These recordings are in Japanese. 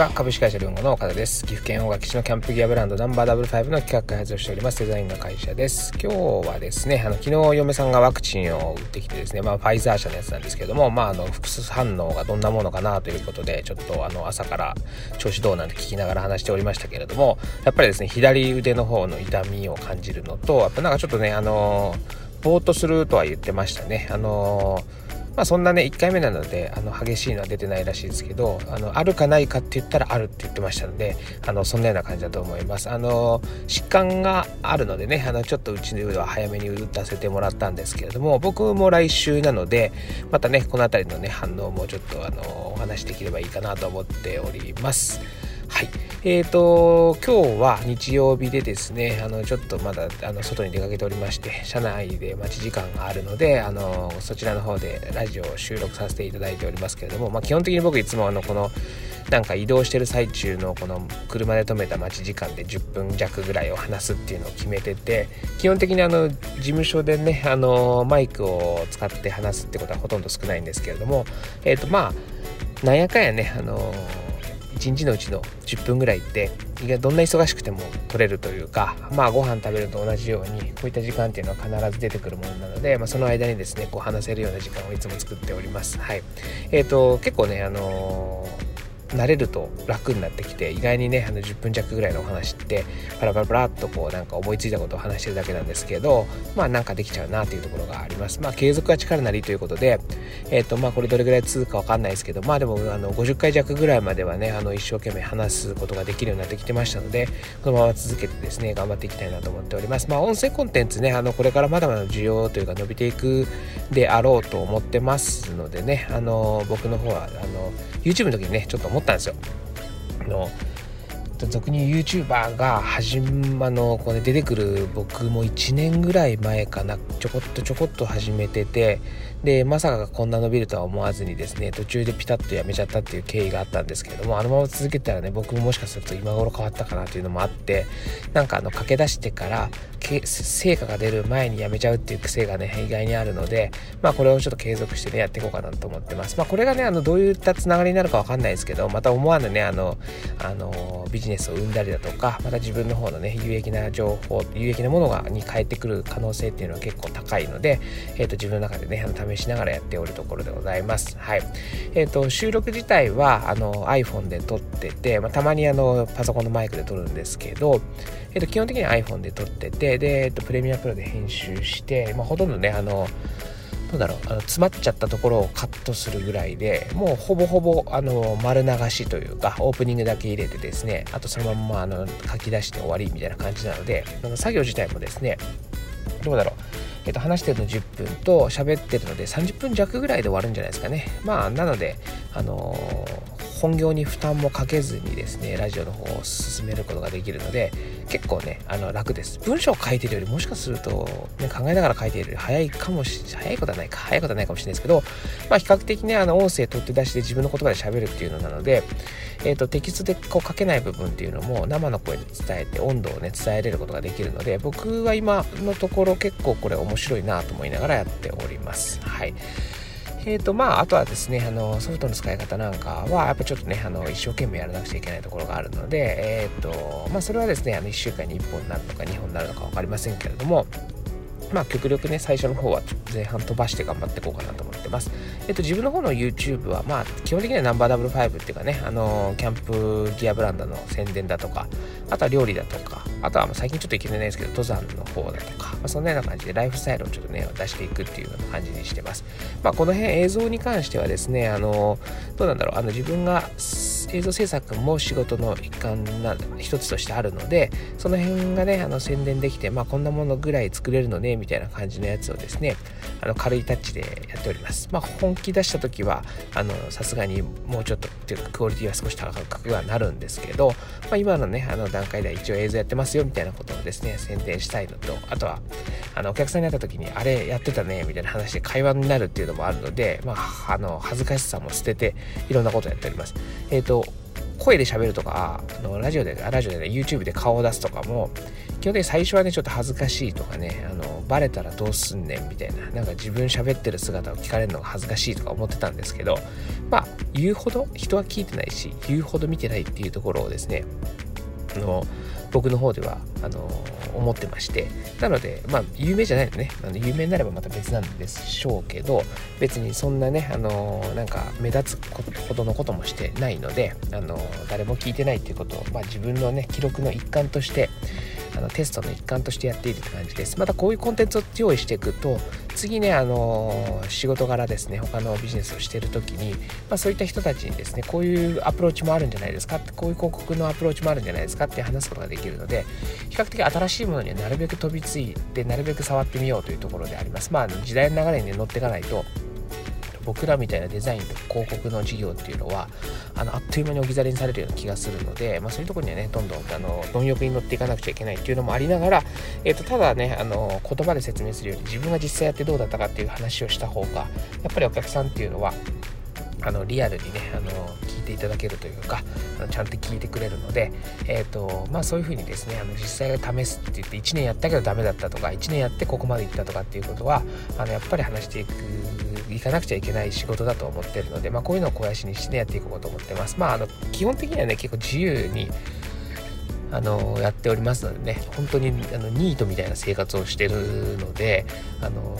は株式会社ルンゴの岡田です。岐阜県大垣市のキャンプギアブランドナンバーダブルファイブの企画開発をしておりますデザインの会社です。今日はですねあの昨日嫁さんがワクチンを打ってきてですねまあファイザー社のやつなんですけどもまああの複数反応がどんなものかなということでちょっとあの朝から調子どうなんて聞きながら話しておりましたけれどもやっぱりですね左腕の方の痛みを感じるのとやっぱなんかちょっとねあのぼーっとするとは言ってましたね。あのまあ、そんなね1回目なのであの激しいのは出てないらしいですけどあのあるかないかって言ったらあるって言ってましたのであのそんなような感じだと思います。あの疾患があるのでねあのちょっとうちの腕は早めに打たせてもらったんですけれども僕も来週なのでまたねこの辺りのね反応もちょっとあのお話できればいいかなと思っております。はい。えーと、今日は日曜日でですねあのちょっとまだあの外に出かけておりまして車内で待ち時間があるのであのそちらの方でラジオを収録させていただいておりますけれども、まあ、基本的に僕いつもあのこのなんか移動してる最中のこの車で止めた待ち時間で10分弱ぐらいを話すっていうのを決めてて基本的にあの事務所でねあのマイクを使って話すってことはほとんど少ないんですけれどもえっ、とまあなんやかんやねあの1日のうちの10分ぐらいってどんな忙しくても取れるというかまあご飯食べると同じようにこういった時間っていうのは必ず出てくるものなので、まあ、その間にですねこう話せるような時間をいつも作っております。はい。えっ、ー、と結構ねあのー慣れると楽になってきて意外にねあの10分弱ぐらいのお話ってパラパラパラっとこうなんか思いついたことを話してるだけなんですけどまあなんかできちゃうなというところがあります。まあ継続は力なりということでえっ、ー、とまあこれどれぐらい続くかわかんないですけどまあでもあの50回弱ぐらいまではねあの一生懸命話すことができるようになってきてましたのでこのまま続けてですね頑張っていきたいなと思っております。まあ音声コンテンツねあのこれからまだまだ需要というか伸びていくであろうと思ってますのでねあの僕の方はあの YouTube の時にねちょっと思ったんですよ。の俗に YouTuber が始まのこれ出てくる僕も1年ぐらい前かなちょこっとちょこっと始めててでまさかこんな伸びるとは思わずにですね途中でピタッとやめちゃったっていう経緯があったんですけれどもあのまま続けたらね僕ももしかすると今頃変わったかなというのもあってなんかあの駆け出してから成果が出る前にやめちゃうっていう癖がね意外にあるのでまあこれをちょっと継続してねやっていこうかなと思ってます。まあこれがねあのどういったつながりになるかわかんないですけどまた思わぬねあのあのビジネスを生んだりだとかまた自分の方のね有益な情報有益なものがに変えてくる可能性っていうのは結構高いので、えー、と自分の中でねあのしながらやっておるところでございます。はい。えっ、ー、と、収録自体はあの iPhone で撮ってて、まあ、たまにあのパソコンのマイクで撮るんですけど、えっ、ー、と、基本的に iPhone で撮ってて、で、えっ、ー、と、プレミアプロで編集して、まあ、ほとんどね、あの、どうだろうあの詰まっちゃったところをカットするぐらいでもうほぼほぼあの丸流しというかオープニングだけ入れてですねあとそのままあの書き出して終わりみたいな感じなので作業自体もですねどうだろうえっと、話してるの10分と喋ってるので30分弱ぐらいで終わるんじゃないですかね。まあ、なので、あのー本業に負担もかけずにですねラジオの方を進めることができるので結構ねあの楽です。文章を書いてるよりもしかすると、ね、考えながら書いてるより早いかもし早いことはないか早いことはないかもしれないですけど、まあ、比較的ねあの音声取って出して自分の言葉で喋るっていうのなので、えーと、テキストでこう書けない部分っていうのも生の声で伝えて温度をね伝えれることができるので僕は今のところ結構これ面白いなと思いながらやっております。はい。えーとまあ、あとはですねあのソフトの使い方なんかはやっぱちょっとねあの一生懸命やらなくちゃいけないところがあるので、えーとまあ、それはですねあの1週間に1本になるのか2本になるのか分かりませんけれどもまあ極力ね最初の方は前半飛ばして頑張っていこうかなと思ってます。えっと自分の方の YouTube はまあ基本的にはナンバーダブル5っていうかねあのキャンプギアブランドの宣伝だとかあとは料理だとかあとは最近ちょっと行けてないですけど登山の方だとか、まあ、そんなような感じでライフスタイルをちょっとね出していくっていうような感じにしてます。まあこの辺映像に関してはですねあのどうなんだろうあの自分が映像制作も仕事の一環な一つとしてあるのでその辺がねあの宣伝できてまあこんなものぐらい作れるのねみたいな感じのやつをですねあの軽いタッチでやっております。まあ本気出した時はさすがにもうちょっとっていうかクオリティは少し高くはなるんですけど、まあ、今のねあの段階では一応映像やってますよみたいなことをですね宣伝したいのとあとはあのお客さんに会った時にあれやってたねみたいな話で会話になるっていうのもあるのでまああの恥ずかしさも捨てていろんなことをやっております。え、ー、と声で喋るとかあのラジオでラジオで、ね、YouTube で顔を出すとかも基本的に最初はねちょっと恥ずかしいとかねあのバレたらどうすんねんみたいななんか自分喋ってる姿を聞かれるのが恥ずかしいとか思ってたんですけどまあ言うほど人は聞いてないし言うほど見てないっていうところをですねあの僕の方ではあの思ってましてなのでまあ有名じゃないのね。あの有名になればまた別なんでしょうけど別にそんなねあのなんか目立つほどのこともしてないのであの誰も聞いてないっていうことを、まあ、自分のね記録の一環としてあのテストの一環としてやっているって感じです。またこういうコンテンツを用意していくと次ねあの仕事柄ですね他のビジネスをしている時に、まあ、そういった人たちにですねこういうアプローチもあるんじゃないですかってこういう広告のアプローチもあるんじゃないですかって話すことができるので比較的新しいものにはなるべく飛びついてなるべく触ってみようというところであります。まあ時代の流れに、ね、乗っていかないと僕らみたいなデザインと広告の事業っていうのはあのあっという間に置き去りにされるような気がするので、まあ、そういうところにはねどんどんあの貪欲に乗っていかなくちゃいけないっていうのもありながら、えーと、ただねあの言葉で説明するより自分が実際やってどうだったかっていう話をした方がやっぱりお客さんっていうのはあのリアルにねあのていただけるというかあのちゃんと聞いてくれるので、えーとまあ、そういうふうにですねあの実際試すって言って1年やったけどダメだったとか1年やってここまでいったとかっていうことはあのやっぱり話していく行かなくちゃいけない仕事だと思ってるので、まあ、こういうのを肥やしにして、やっていこうと思ってます。まあ、あの基本的にはね結構自由にあのやっておりますのでね本当にあのニートみたいな生活をしてるのであの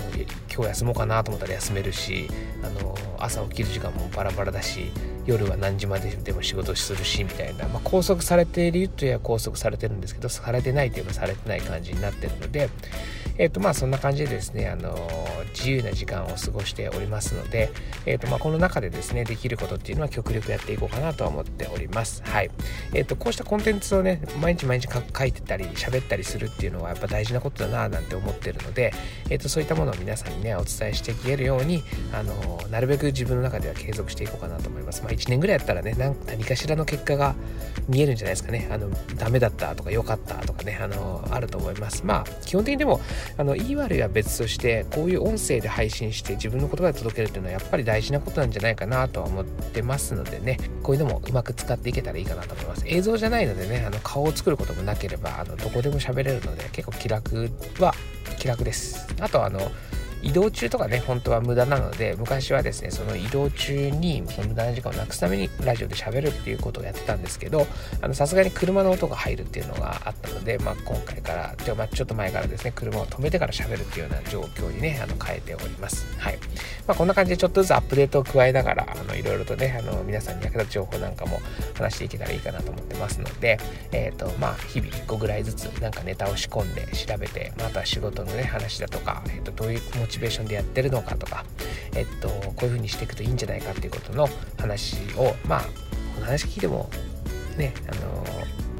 今日休もうかなと思ったら休めるしあの朝起きる時間もバラバラだし夜は何時まででも仕事するしみたいな、まあ、拘束されているといえば拘束されてるんですけどされてないといえばされてない感じになってるのでえっ、とまあそんな感じでですねあの自由な時間を過ごしておりますので、えーとまあ、この中でですねできることっていうのは極力やっていこうかなとは思っております。はい。えっ、とこうしたコンテンツをね毎日毎日書いてたり喋ったりするっていうのはやっぱ大事なことだななんて思ってるので、えーと、そういったものを皆さんにねお伝えしていけるようにあのなるべく自分の中では継続していこうかなと思います。まあ1年ぐらいやったらね何かしらの結果が見えるんじゃないですかね。あのダメだったとか良かったとかねあのあると思います。まあ基本的にでもあの言い悪いは別としてこういう音声で配信して自分の言葉で届けるっていうのはやっぱり大事なことなんじゃないかなとは思ってますのでね。こういうのもうまく使っていけたらいいかなと思います。映像じゃないのでねあの顔を作ることもなければあのどこでも喋れるので結構気楽は気楽です。あとあの移動中とかね本当は無駄なので昔はですねその移動中にその無駄な時間をなくすためにラジオで喋るっていうことをやってたんですけどさすがに車の音が入るっていうのがあったので、まあ、今回からちょ,、まあ、ちょっと前からですね車を止めてから喋るっていうような状況にねあの変えております。はい。まあ、こんな感じでちょっとずつアップデートを加えながらいろいろとねあの皆さんに役立つ情報なんかも話していけたらいいかなと思ってますのでえっ、ー、とまあ日々1個ぐらいずつなんかネタを仕込んで調べてまた仕事のね話だとか、えーと、どういうモチベーションでやってるのかとかえっ、とこういう風にしていくといいんじゃないかっていうことの話をまあこの話聞いてもねあの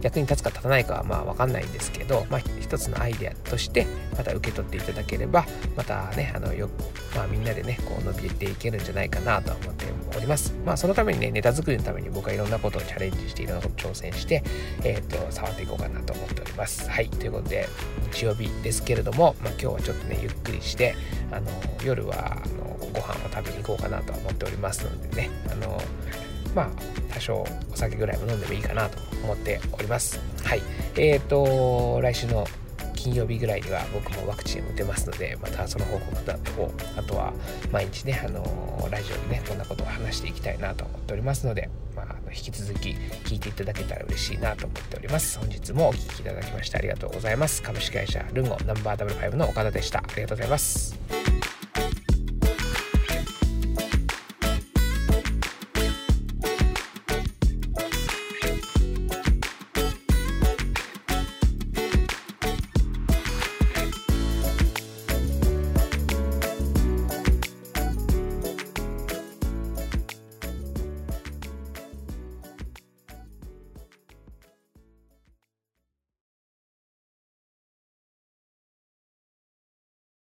役に立つか立たないかはまあ分かんないんですけど、まあ、一つのアイデアとしてまた受け取っていただければまたねあのよ、まあ、みんなでねこう伸びていけるんじゃないかなと思っております。まあそのためにねネタ作りのために僕はいろんなことをチャレンジしていろんなことを挑戦してえっ、と触っていこうかなと思っております。はい。ということで日曜日ですけれども、まあ、今日はちょっとねゆっくりしてあの夜はあのご飯を食べに行こうかなと思っておりますのでねあのまあ多少お酒ぐらいも飲んでもいいかなと思っております。はい。えーと来週の金曜日ぐらいには僕もワクチン打てますのでまたその報告だとあとは毎日ねあのラジオでねこんなことを話していきたいなと思っておりますので、まあ、引き続き聞いていただけたら嬉しいなと思っております。本日もお聴きいただきましてありがとうございます。株式会社ルンゴナンバーダブルファイブの岡田でした。ありがとうございます。